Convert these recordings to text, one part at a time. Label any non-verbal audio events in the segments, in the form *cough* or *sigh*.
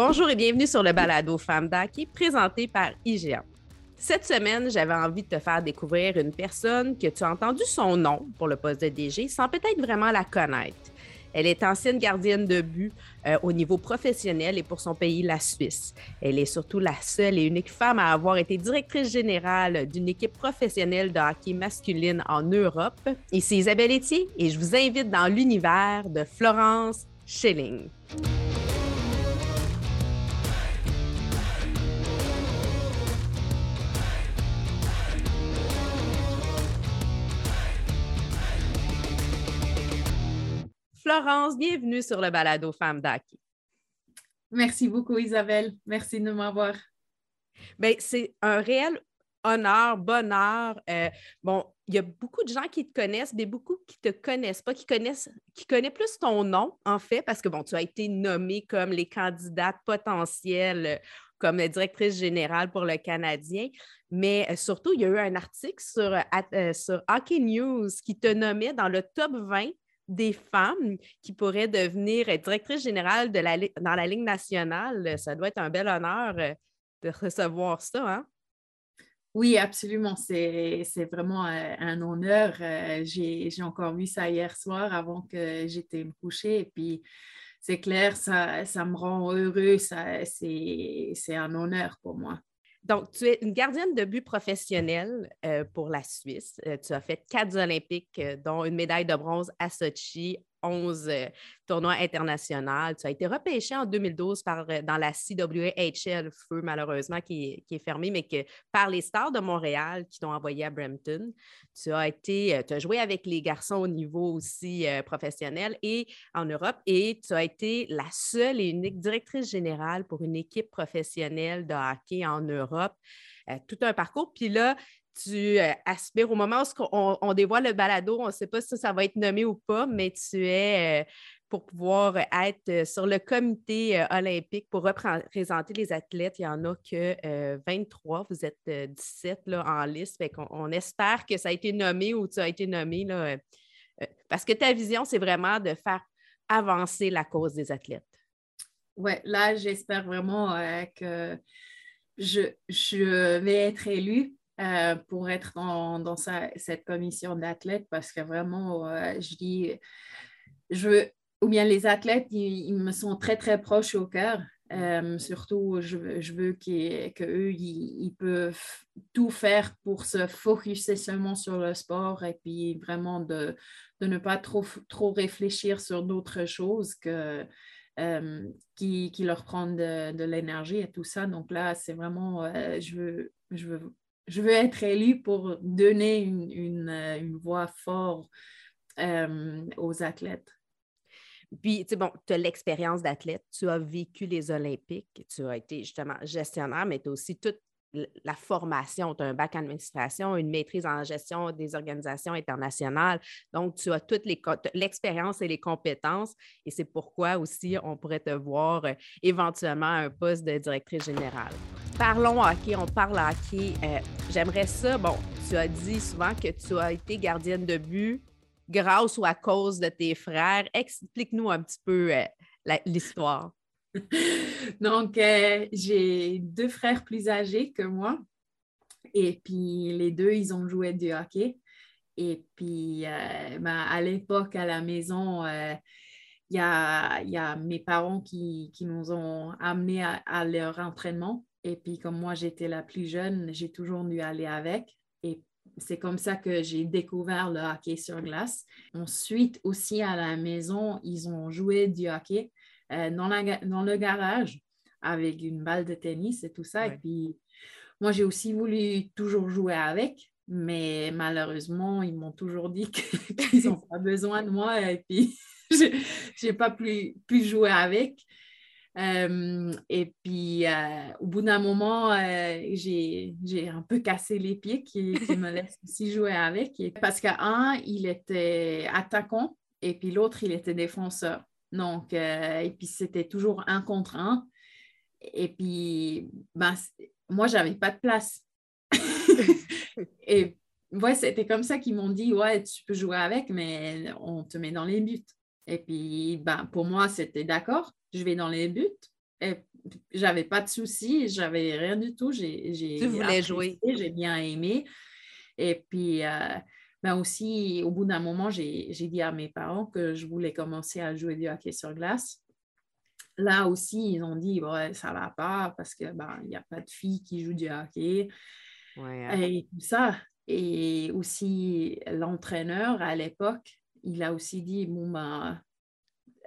Bonjour et bienvenue sur le balado Femme est présenté par IGA. Cette semaine, j'avais envie de te faire découvrir une personne que tu as entendu son nom pour le poste de DG sans peut-être vraiment la connaître. Elle est ancienne gardienne de but euh, au niveau professionnel et pour son pays, la Suisse. Elle est surtout la seule et unique femme à avoir été directrice générale d'une équipe professionnelle de hockey masculine en Europe. Ici Isabelle Etier et je vous invite dans l'univers de Florence Schilling. Florence, bienvenue sur le balado Femmes d'Aki. Merci beaucoup, Isabelle. Merci de m'avoir. Ben, c'est un réel honneur, bonheur. Euh, bon, il y a beaucoup de gens qui te connaissent, mais beaucoup qui ne te connaissent pas, qui connaissent, qui connaissent plus ton nom, en fait, parce que bon, tu as été nommée comme les candidates potentielles euh, comme directrice générale pour le Canadien. Mais euh, surtout, il y a eu un article sur, sur Hockey News qui te nommait dans le top 20 des femmes qui pourraient devenir directrice générale dans la Ligue nationale. Ça doit être un bel honneur euh, de recevoir ça. Hein? Oui, absolument. C'est vraiment euh, un honneur. Euh, j'ai encore vu ça hier soir avant que j'étais me coucher. Puis, c'est clair, ça, ça me rend heureux. C'est un honneur pour moi. Donc, tu es une gardienne de but professionnelle euh, pour la Suisse. Euh, tu as fait quatre Olympiques, euh, dont une médaille de bronze à Sochi 11 euh, tournois internationaux. Tu as été repêché en 2012 par, euh, dans la CWHL, feu malheureusement qui, est fermé, mais que par les Stars de Montréal qui t'ont envoyé à Brampton. Tu as été, euh, joué avec les garçons au niveau aussi professionnel et en Europe et tu as été la seule et unique directrice générale pour une équipe professionnelle de hockey en Europe. tout un parcours. Puis là, tu euh, aspires au moment où on, dévoile le balado, on ne sait pas si ça va être nommé ou pas, mais tu es euh, pour pouvoir être euh, sur le comité olympique pour représenter les athlètes. Il n'y en a que 23, vous êtes 17 là, en liste. on, espère que ça a été nommé ou tu as été nommé là, parce que ta vision, c'est vraiment de faire avancer la cause des athlètes. Oui, là, j'espère vraiment que je, je vais être élue euh, pour être dans, cette commission d'athlètes parce que vraiment, euh, je dis, je ou bien les athlètes, ils, me sont très, très proches au cœur. Euh, surtout, je, je veux qu'eux, ils, ils, peuvent tout faire pour se focuser seulement sur le sport et puis vraiment de, de ne pas trop, trop réfléchir sur d'autres choses que, qui, qui, leur prennent de, de l'énergie et tout ça. Donc là, c'est vraiment, je, veux, je veux je veux être élue pour donner une, euh, voix forte euh, aux athlètes. Puis, tu sais, bon, tu as l'expérience d'athlète, tu as vécu les Olympiques, tu as été justement gestionnaire, mais tu as aussi toute la formation, tu as un bac en administration, une maîtrise en gestion des organisations internationales. Donc, tu as toute l'expérience et les compétences et c'est pourquoi aussi on pourrait te voir euh, éventuellement à un poste de directrice générale. Parlons hockey, on parle hockey. Euh, j'aimerais ça, bon, tu as dit souvent que tu as été gardienne de but grâce ou à cause de tes frères. Explique-nous un petit peu euh, l'histoire. *laughs* Donc, euh, j'ai deux frères plus âgés que moi. Et puis, les deux, ils ont joué du hockey. Et puis, ben, à l'époque, à la maison, il y, a, mes parents qui, nous ont amenés à, leur entraînement. Et puis, comme moi, j'étais la plus jeune, j'ai toujours dû aller avec. Et c'est comme ça que j'ai découvert le hockey sur glace. Ensuite, aussi à la maison, ils ont joué du hockey. Euh, dans, dans, le garage avec une balle de tennis et tout ça. Et puis, moi, j'ai aussi voulu toujours jouer avec, mais malheureusement, ils m'ont toujours dit *laughs* qu'ils n'ont pas besoin de moi et puis, *laughs* je n'ai pas pu, pu, jouer avec. Euh, et puis, euh, au bout d'un moment, j'ai un peu cassé les pieds qui, qui me laissent *laughs* aussi jouer avec. parce qu'un, il était attaquant et puis l'autre, il était défenseur. Donc, euh, et puis c'était toujours un contre un. Et puis, ben, moi, j'avais pas de place. *laughs* et ouais, c'était comme ça qu'ils m'ont dit, ouais, tu peux jouer avec, mais on te met dans les buts. Et puis, ben, pour moi, c'était d'accord, je vais dans les buts, j'avais pas de soucis, j'avais rien du tout. J'ai, tu voulais jouer. J'ai bien aimé. Et puis, euh, ben aussi, au bout d'un moment, j'ai, dit à mes parents que je voulais commencer à jouer du hockey sur glace. Là aussi, ils ont dit, ouais, ça va pas parce qu'il ben, n'y a pas de filles qui jouent du hockey. Hein. Et tout ça. Et aussi, l'entraîneur à l'époque, il a aussi dit, bon, ben,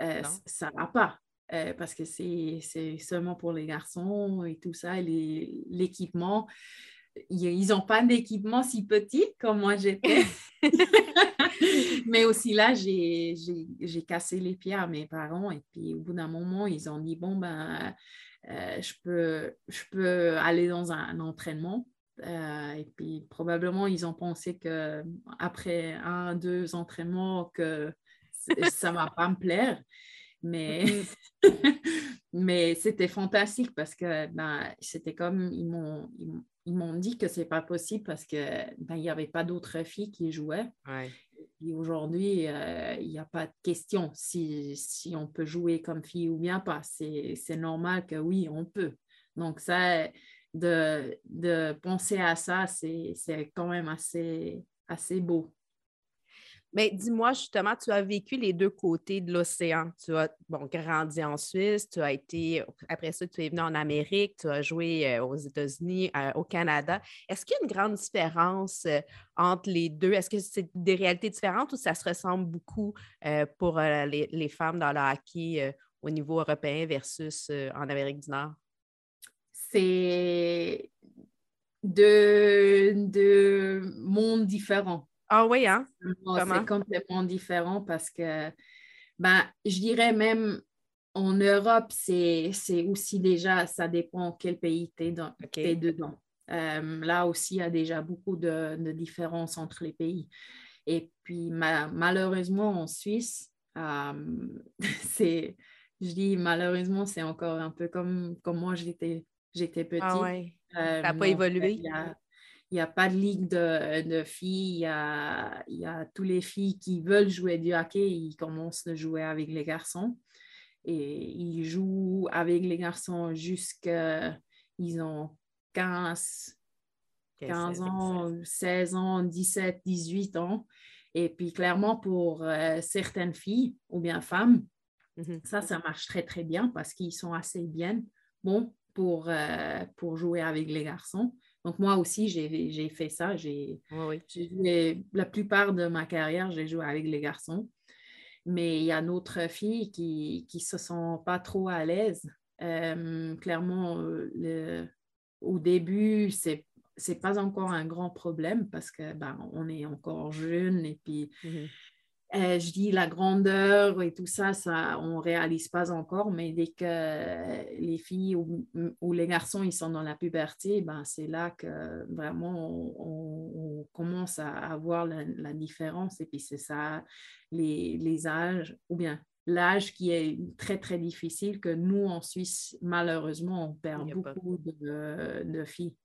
euh, ça va pas. Euh, parce que c'est seulement pour les garçons et tout ça, l'équipement. Ils n'ont pas d'équipement si petit comme moi j'étais. *laughs* *laughs* Mais aussi là, j'ai cassé les pieds à mes parents et puis au bout d'un moment, ils ont dit, bon, ben, euh, je, peux, je peux aller dans un, entraînement. Euh, et puis probablement, ils ont pensé qu'après un, deux entraînements, que ça ne va pas me plaire. Mais, *laughs* mais c'était fantastique parce que ben, c'était comme, ils m'ont, ils, m'ont dit que c'est pas possible parce que ben, il n'y avait pas d'autres filles qui jouaient. Et aujourd'hui, euh, il n'y a pas de question si, si, on peut jouer comme fille ou bien pas. C'est, c'est normal que oui, on peut. Donc, ça, de, de penser à ça, c'est, quand même assez, beau. Mais dis-moi, justement, tu as vécu les deux côtés de l'océan. Tu as grandi en Suisse, tu as été, après ça, tu es venu en Amérique, tu as joué euh, aux États-Unis, euh, au Canada. Est-ce qu'il y a une grande différence euh, entre les deux? Est-ce que c'est des réalités différentes ou ça se ressemble beaucoup pour les, les, femmes dans le hockey au niveau européen versus en Amérique du Nord? C'est deux, deux mondes différents. Ah oui, hein? C'est complètement différent parce que, ben, je dirais même en Europe, c'est aussi déjà, ça dépend quel pays tu es, dedans. Euh, là aussi, il y a déjà beaucoup de, différences entre les pays. Et puis, malheureusement, en Suisse, euh, *laughs* c'est, je dis malheureusement, c'est encore un peu comme, comme moi, j'étais petite. Ah ouais. ça n'a pas évolué? il n'y a pas de ligue de, filles, il y a, y a toutes les filles qui veulent jouer du hockey, ils commencent à jouer avec les garçons. Et ils jouent avec les garçons jusqu'à, ils ont 15, 15 ans, 16 ans, 17, 18 ans. Et puis clairement, pour euh, certaines filles ou bien femmes, mm-hmm. ça, ça marche très, très bien parce qu'ils sont assez bien bons pour, euh, pour jouer avec les garçons. Donc, moi aussi, j'ai fait ça. J'ai la plupart de ma carrière, j'ai joué avec les garçons. Mais il y a d'autres filles qui ne se sont pas trop à l'aise. Euh, clairement, le, au début, c'est n'est pas encore un grand problème parce que ben, on est encore jeune et puis mmh euh, je dis la grandeur et tout ça, ça on ne réalise pas encore, mais dès que les filles ou, les garçons ils sont dans la puberté, ben, c'est là que vraiment on, commence à, avoir la, différence. Et puis c'est ça, les, les, âges, ou bien l'âge qui est très, très difficile, que nous, en Suisse, malheureusement, on perd beaucoup de, de filles.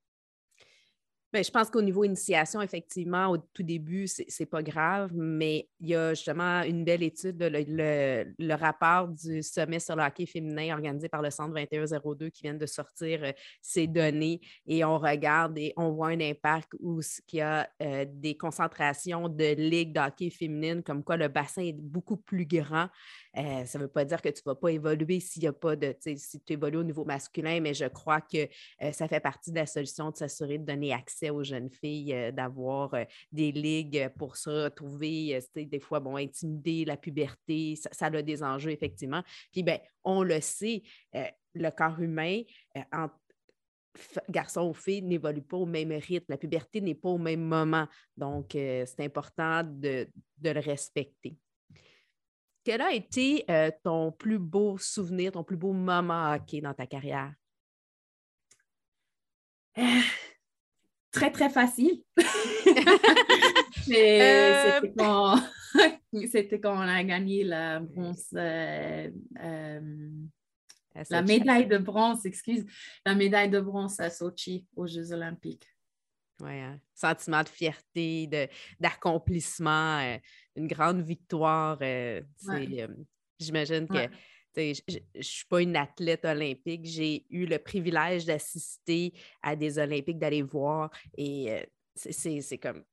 Bien, je pense qu'au niveau initiation, effectivement, au tout début, ce n'est pas grave, mais il y a justement une belle étude, le, rapport du sommet sur le hockey féminin organisé par le Centre 2102 qui vient de sortir euh, ces données et on regarde et on voit un impact où il y a euh, des concentrations de ligues de hockey féminine, comme quoi le bassin est beaucoup plus grand. Euh, ça ne veut pas dire que tu ne vas pas évoluer s'il n'y a pas de, si tu évolues au niveau masculin, mais je crois que ça fait partie de la solution de s'assurer de donner accès aux jeunes filles euh, d'avoir euh, des ligues pour se retrouver, euh, des fois, bon, intimider la puberté, ça, a des enjeux, effectivement. Puis, ben, on le sait, le corps humain, garçon ou fille n'évolue pas au même rythme. La puberté n'est pas au même moment. Donc, c'est important de, le respecter. Quel a été ton plus beau souvenir, ton plus beau moment hockey dans ta carrière? très, très facile. *laughs* Euh, *laughs* c'était quand, on a gagné la bronze. Euh, euh, la médaille de bronze, excuse, la médaille de bronze à Sochi aux Jeux olympiques. Oui, hein. sentiment de fierté, d'accomplissement, une grande victoire. J'imagine que je ne suis pas une athlète olympique. J'ai eu le privilège d'assister à des Olympiques, d'aller voir. Et euh, c'est comme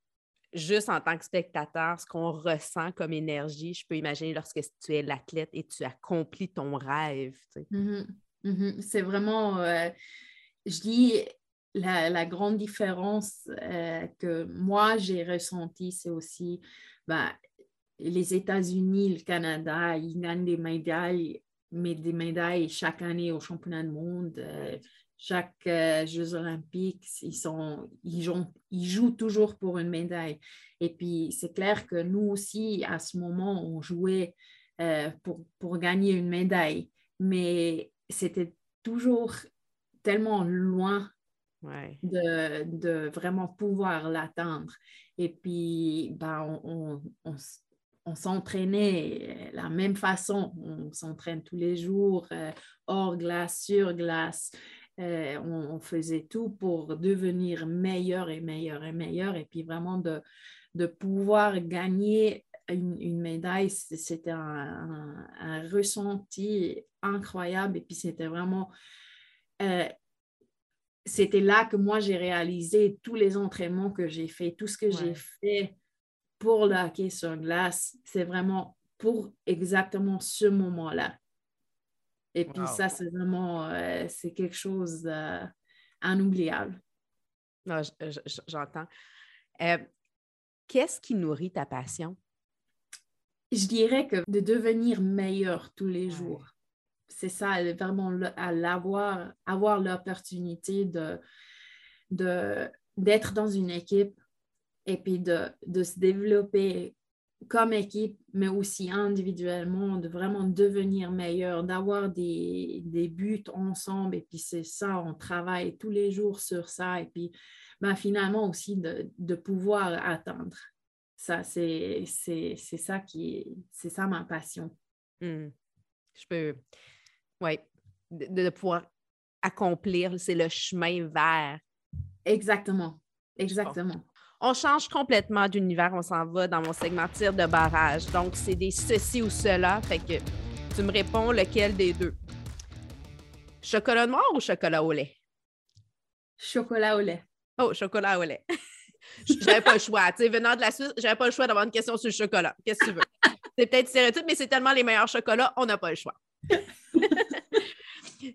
juste en tant que spectateur, ce qu'on ressent comme énergie, je peux imaginer lorsque tu es l'athlète et tu accomplis ton rêve. Mm-hmm. Mm-hmm. C'est vraiment, euh, je dis, la, grande différence euh, que moi j'ai ressentie, c'est aussi ben, les États-Unis, le Canada, ils gagnent des médailles, mais des médailles chaque année au championnat du monde. Euh, chaque euh, Jeux olympiques, ils, sont, ils, jouent, ils jouent toujours pour une médaille. Et puis, c'est clair que nous aussi, à ce moment, on jouait euh, pour, pour gagner une médaille, mais c'était toujours tellement loin de, de, vraiment pouvoir l'atteindre. Et puis, ben, on, on, on, s'entraînait de la même façon. On s'entraîne tous les jours, euh, hors glace, sur glace. Euh, on, faisait tout pour devenir meilleur et meilleur et meilleur. Et puis vraiment de, de pouvoir gagner une, médaille, c'était un, ressenti incroyable. Et puis c'était vraiment... Euh, c'était là que moi, j'ai réalisé tous les entraînements que j'ai fait, tout ce que j'ai fait pour le hockey sur glace. C'est vraiment pour exactement ce moment-là. Et puis ça, c'est vraiment, euh, c'est quelque chose d'inoubliable. J'entends. Euh, qu'est-ce qui nourrit ta passion? Je dirais que de devenir meilleur tous les jours. C'est ça, vraiment à l'avoir, avoir l'opportunité de, de, d'être dans une équipe et puis de, de se développer comme équipe, mais aussi individuellement, de vraiment devenir meilleur, d'avoir des, buts ensemble. Et puis c'est ça, on travaille tous les jours sur ça. Et puis ben, finalement aussi de, pouvoir atteindre. Ça, c'est ça qui c'est ça ma passion. Hmm. Je peux, oui, de, de pouvoir accomplir, c'est le chemin vers. Exactement, exactement on change complètement d'univers, on s'en va dans mon segment tir de barrage. Donc, c'est des ceci ou cela. Fait que tu me réponds lequel des deux? Chocolat noir ou chocolat au lait? Chocolat au lait. Oh, chocolat au lait. *laughs* j'avais pas le choix. Tu sais, venant de la Suisse, j'avais pas le choix d'avoir une question sur le chocolat. Qu'est-ce que tu veux? c'est peut-être stéréotype, mais c'est tellement les meilleurs chocolats, on n'a pas le choix. *laughs*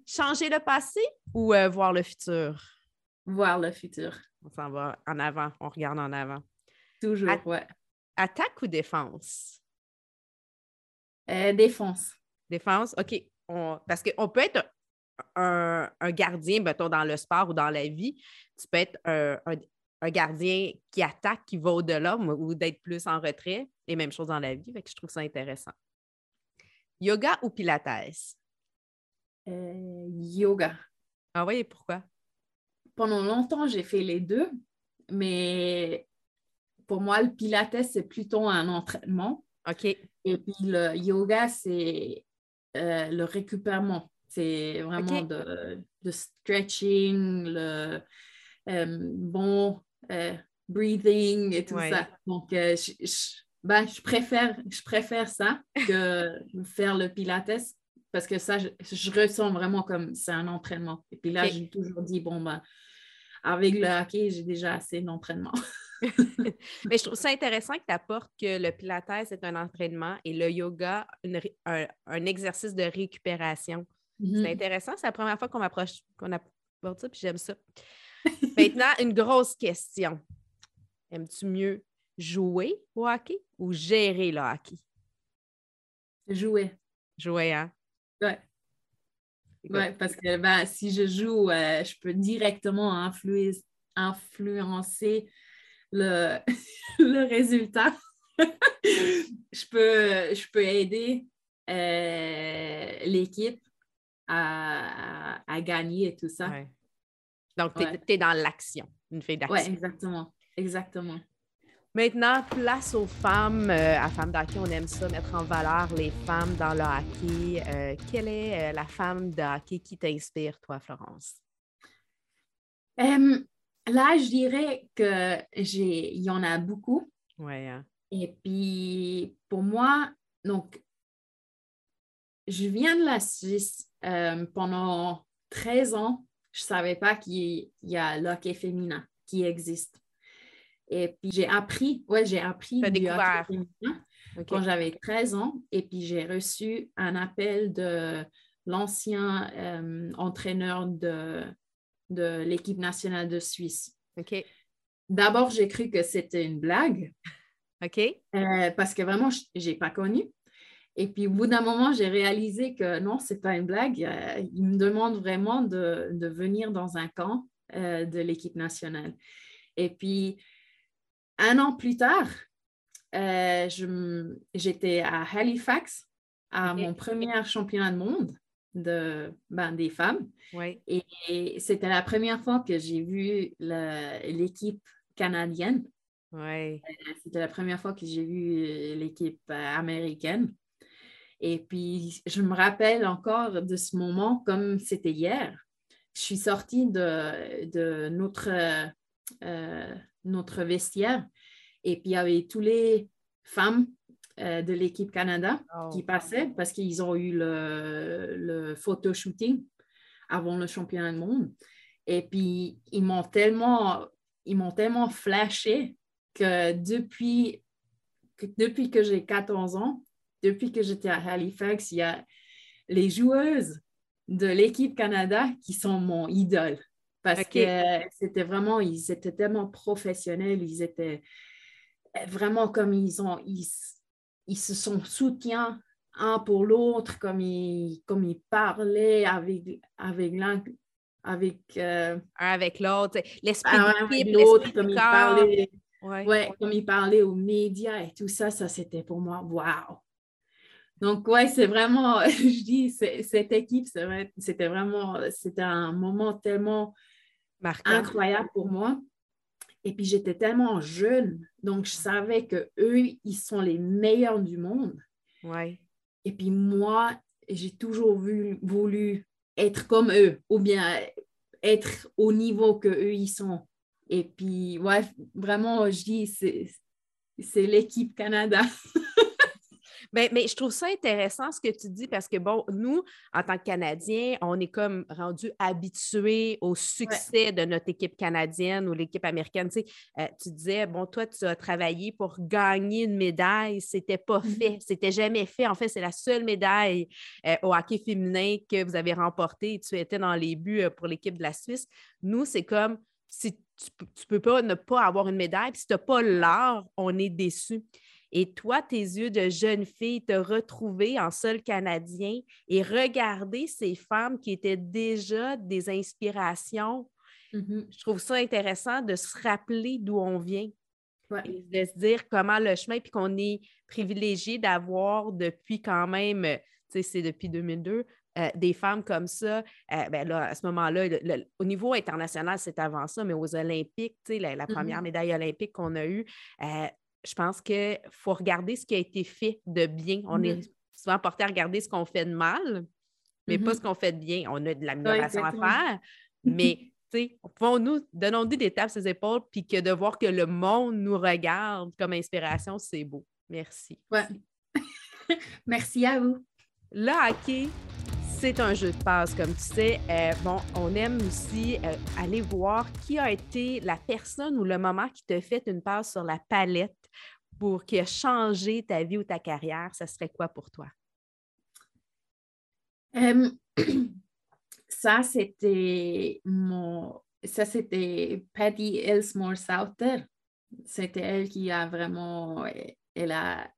Changer le passé ou euh, voir le futur? Voir le futur. On s'en va en avant, on regarde en avant. Toujours, ouais. Attaque ou défense? Euh, défense. Défense, OK. Parce qu'on peut être un, gardien, mettons, dans le sport ou dans la vie. Tu peux être un, gardien qui attaque, qui va au-delà ou d'être plus en retrait. Et même chose dans la vie. je trouve ça intéressant. Yoga ou Pilates? Euh, yoga. Ah oui, pourquoi? Pendant longtemps, j'ai fait les deux, mais pour moi, le pilates, c'est plutôt un entraînement. OK. Et puis le yoga, c'est euh, le récupérement. C'est vraiment de, stretching, le euh, bon euh, breathing et tout ça. Donc, je, ben, je, préfère, je préfère ça que *laughs* faire le pilates parce que ça, je, ressens vraiment comme c'est un entraînement. Et puis là, j'ai toujours dit, bon, ben, avec le hockey, j'ai déjà assez d'entraînement. *laughs* Mais je trouve ça intéressant que tu apportes que le pilates est un entraînement et le yoga un, exercice de récupération. C'est mm-hmm. intéressant, c'est la première fois qu'on m'approche, qu'on apporte ça, puis j'aime ça. *laughs* Maintenant, une grosse question. Aimes-tu mieux jouer au hockey ou gérer le hockey? Jouer. Jouer, hein? Ouais. Oui, parce que ben, si je joue, euh, je peux directement influencer le, *laughs* le résultat. *laughs* je, peux, je peux aider euh, l'équipe à, à, gagner et tout ça. Donc, tu es, dans l'action, une fille d'action. Oui, exactement. Exactement. Maintenant, place aux femmes. Euh, à Femmes d'hockey, on aime ça, mettre en valeur les femmes dans le hockey. Euh, quelle est euh, la femme de hockey qui t'inspire, toi, Florence? là, je dirais que j'ai, il y en a beaucoup. Ouais. Hein. Et puis, pour moi, donc, je viens de la Suisse pendant 13 ans. Je ne savais pas qu'il y a l'hockey féminin qui existe. Et puis j'ai appris, ouais, j'ai appris du féminin quand j'avais 13 ans. Et puis j'ai reçu un appel de l'ancien euh, entraîneur de, de l'équipe nationale de Suisse. OK. D'abord, j'ai cru que c'était une blague. OK. Euh, parce que vraiment, je n'ai pas connu. Et puis, au bout d'un moment, j'ai réalisé que non, ce n'est pas une blague. Euh, il me demande vraiment de, de venir dans un camp de l'équipe nationale. Et puis, un an plus tard, j'étais à Halifax à mon premier championnat de monde de, ben, des femmes. Et, c'était la première fois que j'ai vu l'équipe canadienne. Euh, c'était la première fois que j'ai vu euh, l'équipe euh, américaine. Et puis, je me rappelle encore de ce moment comme c'était hier. Je suis sortie de, de notre, notre vestiaire et puis il y avait tous les femmes euh, de l'équipe Canada qui oh. passaient parce qu'ils ont eu le, le photo shooting avant le championnat du monde. Et puis, ils m'ont tellement, ils m'ont tellement flashé que depuis que, depuis que j'ai 14 ans, depuis que j'étais à Halifax, il y a les joueuses de l'équipe Canada qui sont mon idole. Parce que c'était vraiment, ils étaient tellement professionnels, ils étaient vraiment comme ils ont, ils, ils se sont soutiens un pour l'autre, comme ils, comme ils parlaient avec, avec l'un, avec, euh, avec l'autre, l'esprit de l'autre, comme ils parlaient. Ouais. comme ils parlaient aux médias et tout ça, ça c'était pour moi, waouh! Donc, ouais, c'est vraiment, *laughs* je dis, cette équipe, c'était vraiment, c'était un moment tellement incroyable pour moi. Et puis j'étais tellement jeune, donc je savais que eux, ils sont les meilleurs du monde. Ouais. Et puis moi, j'ai toujours voulu être comme eux ou bien être au niveau que eux ils sont. Et puis, ouais, vraiment, je dis, c'est l'équipe Canada. *laughs* Ben, mais je trouve ça intéressant ce que tu dis parce que, bon, nous, en tant que Canadiens, on est comme rendus habitués au succès de notre équipe canadienne ou l'équipe américaine. Tu, sais, euh, tu disais, bon, toi, tu as travaillé pour gagner une médaille. C'était pas mm-hmm. fait. C'était jamais fait. En fait, c'est la seule médaille euh, au hockey féminin que vous avez remportée. Tu étais dans les buts euh, pour l'équipe de la Suisse. Nous, c'est comme si tu ne peux pas ne pas avoir une médaille, puis si tu n'as pas l'art, on est déçu. Et toi, tes yeux de jeune fille, te retrouver en seul Canadien et regarder ces femmes qui étaient déjà des inspirations. Mm-hmm. Je trouve ça intéressant de se rappeler d'où on vient. Et de se dire comment le chemin, puis qu'on est privilégié d'avoir depuis quand même, tu sais, c'est depuis 2002, euh, des femmes comme ça, euh, ben là, à ce moment-là, au niveau international, c'est avant ça, mais aux Olympiques, la, la, mm-hmm. première médaille olympique qu'on a eue, euh, je pense qu'il faut regarder ce qui a été fait de bien. On est mm-hmm. souvent porté à regarder ce qu'on fait de mal, mais pas mm-hmm. ce qu'on fait de bien. On a de l'amélioration à faire, mais pouvons-nous, donnons-nous des tapes sur les épaules, puis que de voir que le monde nous regarde comme inspiration, c'est beau. Merci. Ouais. *laughs* Merci à vous. Le hockey, c'est un jeu de passe, comme tu sais. Euh, bon, on aime aussi euh, aller voir qui a été la personne ou le moment qui te fait une passe sur la palette pour qui a changé ta vie ou ta carrière. Ça serait quoi pour toi? *clears throat* Ça, c'était mon. Ça, c'était Patty Elsmore Souther. C'était elle qui a vraiment. Elle a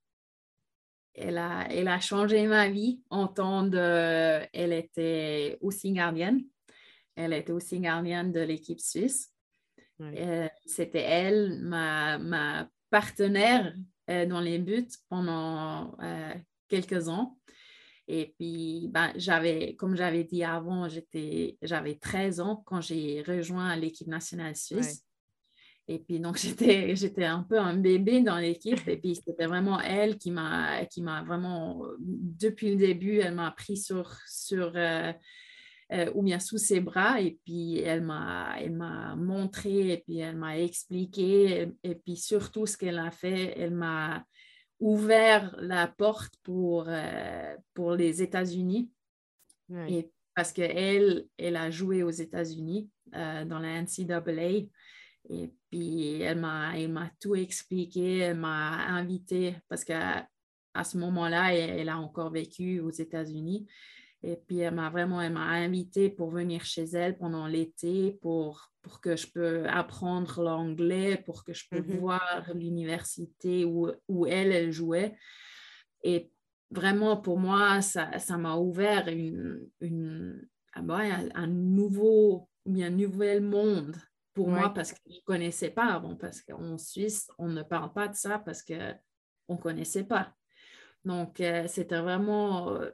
elle a, elle a changé ma vie en tant de... Elle était aussi gardienne. Elle était aussi gardienne de l'équipe suisse. Euh, c'était elle, ma, ma partenaire euh, dans les buts pendant euh, quelques ans. Et puis, ben, j'avais, comme j'avais dit avant, j'avais 13 ans quand j'ai rejoint l'équipe nationale suisse. Et puis, donc, *laughs* j'étais, j'étais un peu un bébé dans l'équipe. Et puis, c'était vraiment elle qui m'a, qui m'a vraiment, depuis le début, elle m'a pris sur, sur euh, euh, ou bien sous ses bras. Et puis, elle m'a, elle m'a montré et puis elle m'a expliqué. Et, puis, surtout, ce qu'elle a fait, elle m'a ouvert la porte pour, pour les États-Unis. Et parce qu'elle, elle a joué aux États-Unis dans la NCAA. Et puis, elle m'a, tout expliqué, elle m'a invité parce qu'à à ce moment-là, elle, a encore vécu aux États-Unis. Et puis, elle m'a vraiment elle m'a invité pour venir chez elle pendant l'été pour, pour que je peux apprendre l'anglais, pour que je peux mm-hmm. voir l'université où, où elle, elle jouait. Et vraiment, pour moi, ça, ça m'a ouvert une, une, ah un, nouveau, un nouvel monde pour moi parce que je ne connaissais pas avant, parce qu'en Suisse, on ne parle pas de ça parce qu'on ne connaissait pas. Donc, euh, c'était vraiment, euh,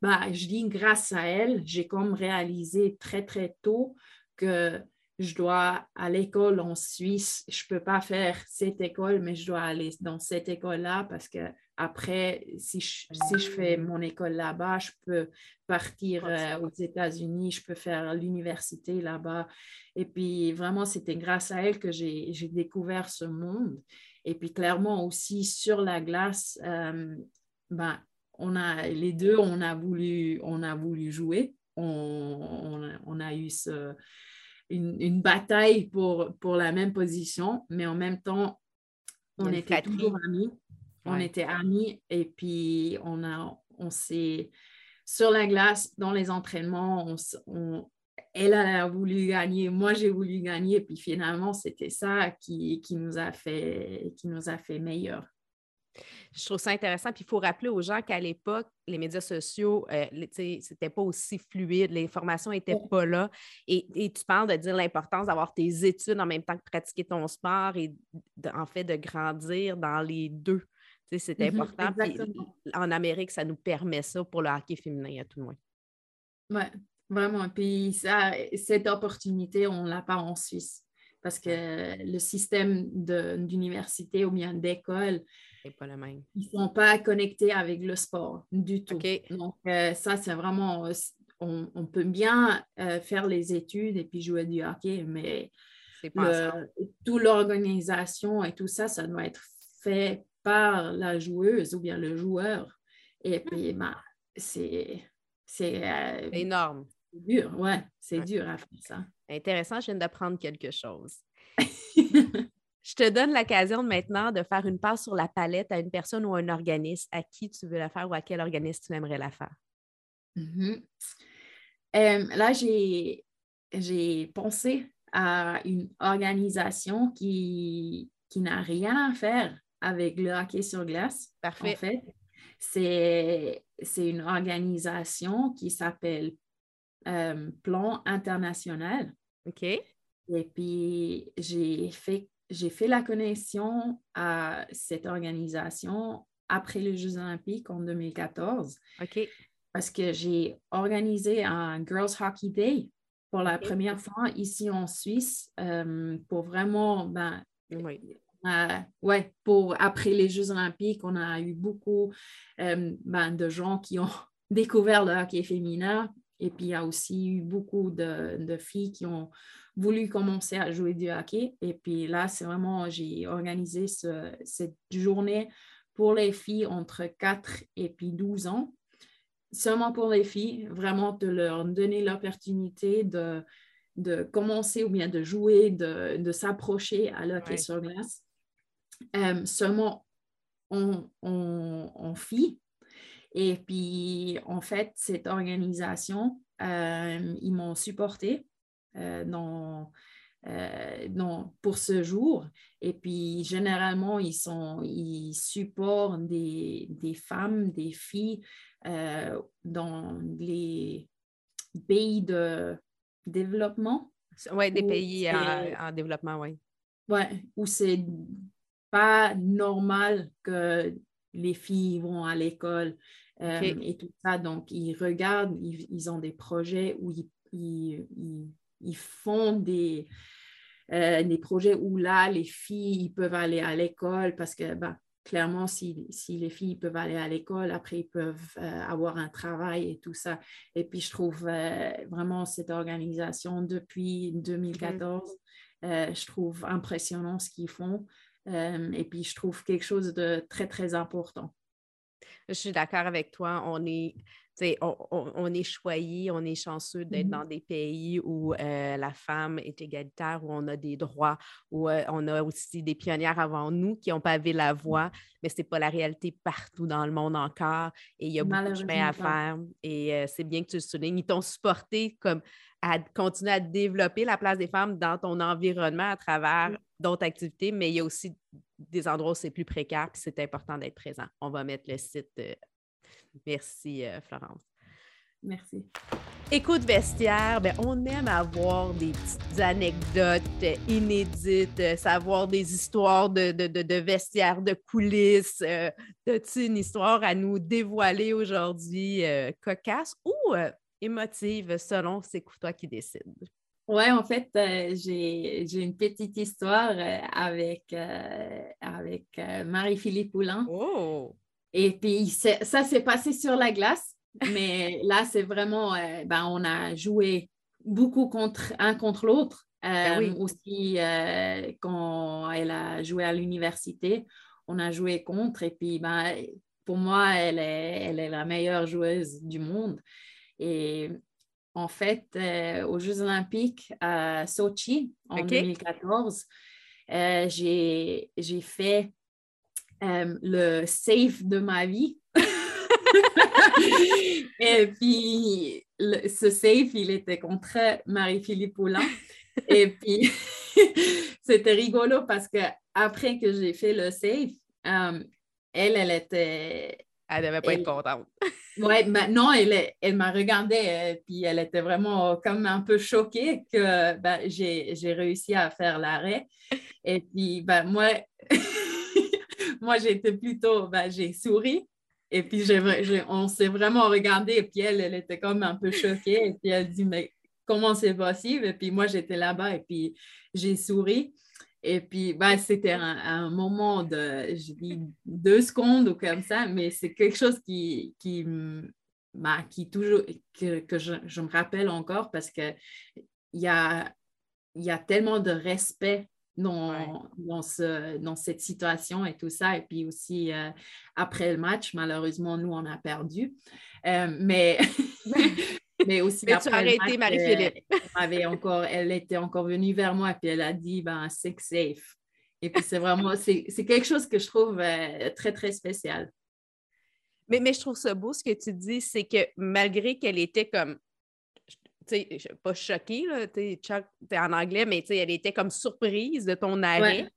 bah, je dis grâce à elle, j'ai comme réalisé très, très tôt que je dois à l'école en Suisse, je ne peux pas faire cette école, mais je dois aller dans cette école-là parce que après, si je, si je fais mon école là-bas, je peux partir euh, aux États-Unis, je peux faire l'université là-bas. Et puis, vraiment, c'était grâce à elle que j'ai découvert ce monde. Et puis, clairement aussi, sur la glace, euh, ben, on a, les deux, on a voulu, on a voulu jouer. On, on, a eu ce, une, une, bataille pour, pour la même position, mais en même temps, on était toujours amis. On était amis et puis on, a, on s'est sur la glace, dans les entraînements, on, on, elle a voulu gagner, moi j'ai voulu gagner, puis finalement c'était ça qui, qui, nous a fait, qui nous a fait meilleur. Je trouve ça intéressant. Puis il faut rappeler aux gens qu'à l'époque, les médias sociaux, euh, c'était pas aussi fluide, l'information n'était pas là. Et, et, tu parles de dire l'importance d'avoir tes études en même temps que pratiquer ton sport et en fait de grandir dans les deux. C'est mmh important. en Amérique, ça nous permet ça pour le hockey féminin, à tout le moins. Oui, vraiment. Puis ça, cette opportunité, on ne l'a pas en Suisse parce que le système d'université ou bien d'école, pas le même. Ils ne sont pas connectés avec le sport du tout. Donc, euh, ça, c'est vraiment, on, peut bien euh, faire les études et puis jouer du hockey, mais toute l'organisation et tout ça, ça doit être fait par la joueuse ou bien le joueur. Et hmm. puis, ben, c'est. C'est euh, énorme. C'est dur, ouais, c'est dur à faire ça. Intéressant, je viens d'apprendre quelque chose. *laughs* je te donne l'occasion maintenant de faire une passe sur la palette à une personne ou un organisme à qui tu veux la faire ou à quel organisme tu aimerais la faire. Mm-hmm. Euh, là, j'ai pensé à une organisation qui, qui n'a rien à faire avec le hockey sur glace. Parfait. En fait, c'est une organisation qui s'appelle euh, Plan International. OK. Et puis, j'ai fait, fait la connexion à cette organisation après les Jeux olympiques en 2014. OK. Parce que j'ai organisé un Girls Hockey Day pour la première fois ici en Suisse euh, pour vraiment ben, oui. Euh, ouais, pour après les Jeux olympiques, on a eu beaucoup euh, ben, de gens qui ont *laughs* découvert le hockey féminin. Et puis, il y a aussi eu beaucoup de, filles qui ont voulu commencer à jouer du hockey. Et puis là, c'est vraiment, j'ai organisé cette journée pour les filles entre 4 et puis 12 ans. Seulement pour les filles, vraiment de leur donner l'opportunité de, de commencer ou bien de jouer, de, s'approcher à l'hockey sur glace. Euh, seulement on, on, fit. Et puis, en fait, cette organisation, euh, ils m'ont supporté euh, dans, pour ce jour. Et puis, généralement, ils, sont, ils supportent des, des femmes, des filles dans les pays de développement. Oui, des pays en, en, développement, oui. Oui, où c'est pas normal que les filles vont à l'école euh, et tout ça. Donc, ils regardent, ils, ont des projets où ils, ils, font des, euh, des projets où là, les filles peuvent aller à l'école parce que ben, clairement, si, si, les filles peuvent aller à l'école, après, ils peuvent euh, avoir un travail et tout ça. Et puis, je trouve vraiment cette organisation depuis 2014, je trouve impressionnant ce qu'ils font. et puis, je trouve quelque chose de très, très important. Je suis d'accord avec toi. On est, on, on, est choyé, on est chanceux d'être Mm-hmm. dans des pays où euh, la femme est égalitaire, où on a des droits, où euh, on a aussi des pionnières avant nous qui ont pavé la Mm-hmm. voie, mais ce n'est pas la réalité partout dans le monde encore et il y a beaucoup de chemin à faire. Et euh, c'est bien que tu le soulignes. Ils t'ont supporté comme à continuer à développer la place des femmes dans ton environnement à travers Mm. d'autres activités, mais il y a aussi des endroits où c'est plus précaire, puis c'est important d'être présent. On va mettre le site. Merci, euh, Florence. Merci. Écoute vestiaire, ben, on aime avoir des petites anecdotes euh, inédites, euh, savoir des histoires de, de, de, de vestiaire, de coulisses. Euh, As-tu une histoire à nous dévoiler aujourd'hui, euh, cocasse ou euh, émotive, selon c'est toi qui décides? Ouais, en fait, j'ai une petite histoire avec, avec Marie-Philippe Poulain. Oh! Et puis, ça s'est passé sur la glace, mais *laughs* là, c'est vraiment, euh, ben, on a joué beaucoup contre un contre l'autre. Ben Euh, oui. Aussi, euh, quand elle a joué à l'université, on a joué contre. Et puis, ben, pour moi, elle est, elle est la meilleure joueuse du monde. Et en fait, aux Jeux olympiques à Sochi en OK. 2014, euh, j'ai j'ai fait euh, le safe de ma vie. *laughs* Et puis, le- ce safe, il était contre Marie-Philippe Poulain. Et puis, *laughs* c'était rigolo parce que après que j'ai fait le safe, euh, elle, elle était Elle devait pas Elle- être contente. Ouais, maintenant, elle, elle m'a regardé et puis elle était vraiment comme un peu choquée que ben, j'ai j'ai réussi à faire l'arrêt. Et puis, ben, moi, *laughs* moi j'étais plutôt, ben, j'ai souri. Et puis, j'ai- j'ai- on s'est vraiment regardé. Et puis, elle, elle était comme un peu choquée. Et puis, elle dit, mais comment c'est possible? Et puis, moi, j'étais là-bas et puis, j'ai souri. Et puis, ben, c'était un, moment de, je dis, deux secondes ou comme ça, mais c'est quelque chose qui, qui, ben, qui toujours, que, que je, me rappelle encore parce qu'il y a, il y a tellement de respect dans, Ouais. dans, ce, dans cette situation et tout ça. Et puis aussi, euh, après le match, malheureusement, nous, on a perdu. Euh, mais, *laughs* *laughs* mais aussi Mais tu après as le arrêté Marie-Philippe. euh, elle encore, elle était encore venue vers moi et puis elle a dit, ben, c'est safe. Et puis c'est vraiment, c'est quelque chose que je trouve euh, très, très spécial. Mais, mais je trouve ça beau ce que tu dis, c'est que malgré qu'elle était comme, tu sais, pas choquée, là, tu sais, choc, t'es en anglais, mais tu sais, elle était comme surprise de ton arrêt. Ouais.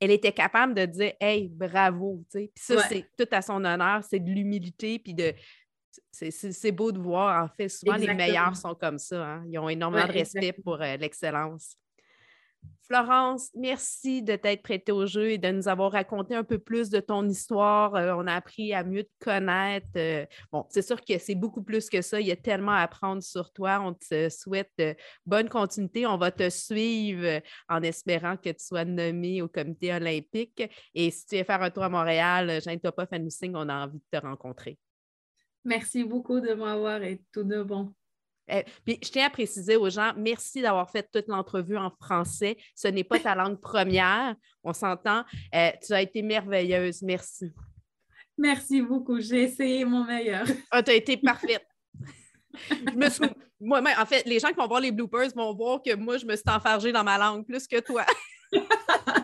Elle était capable de dire, hey, bravo, tu sais. Puis ça, Ouais. c'est tout à son honneur, c'est de l'humilité, puis de. c'est- C'est c'est beau de voir, en fait. Souvent, les meilleurs sont comme ça. hein. Ils ont énormément Ouais, de respect pour euh, l'excellence. Florence, merci de t'être prêtée au jeu et de nous avoir raconté un peu plus de ton histoire. Euh, on a appris à mieux te connaître. Euh, bon, c'est sûr que c'est beaucoup plus que ça. Il y a tellement à apprendre sur toi. On te souhaite euh, bonne continuité. On va te suivre en espérant que tu sois nommé au comité olympique. Et si tu veux faire un tour à Montréal, gêne-toi pas, signe. On a envie de te rencontrer. Merci beaucoup de m'avoir et tout de bon. Euh, puis, je tiens à préciser aux gens, merci d'avoir fait toute l'entrevue en français. Ce n'est pas ta langue première, on s'entend. Euh, tu as été merveilleuse, merci. Merci beaucoup. J'ai essayé mon meilleur. Ah, tu as été parfaite. Je me suis- Moi, en fait, les gens qui vont voir les bloopers vont voir que moi, je me suis enfargée dans ma langue plus que toi. *laughs*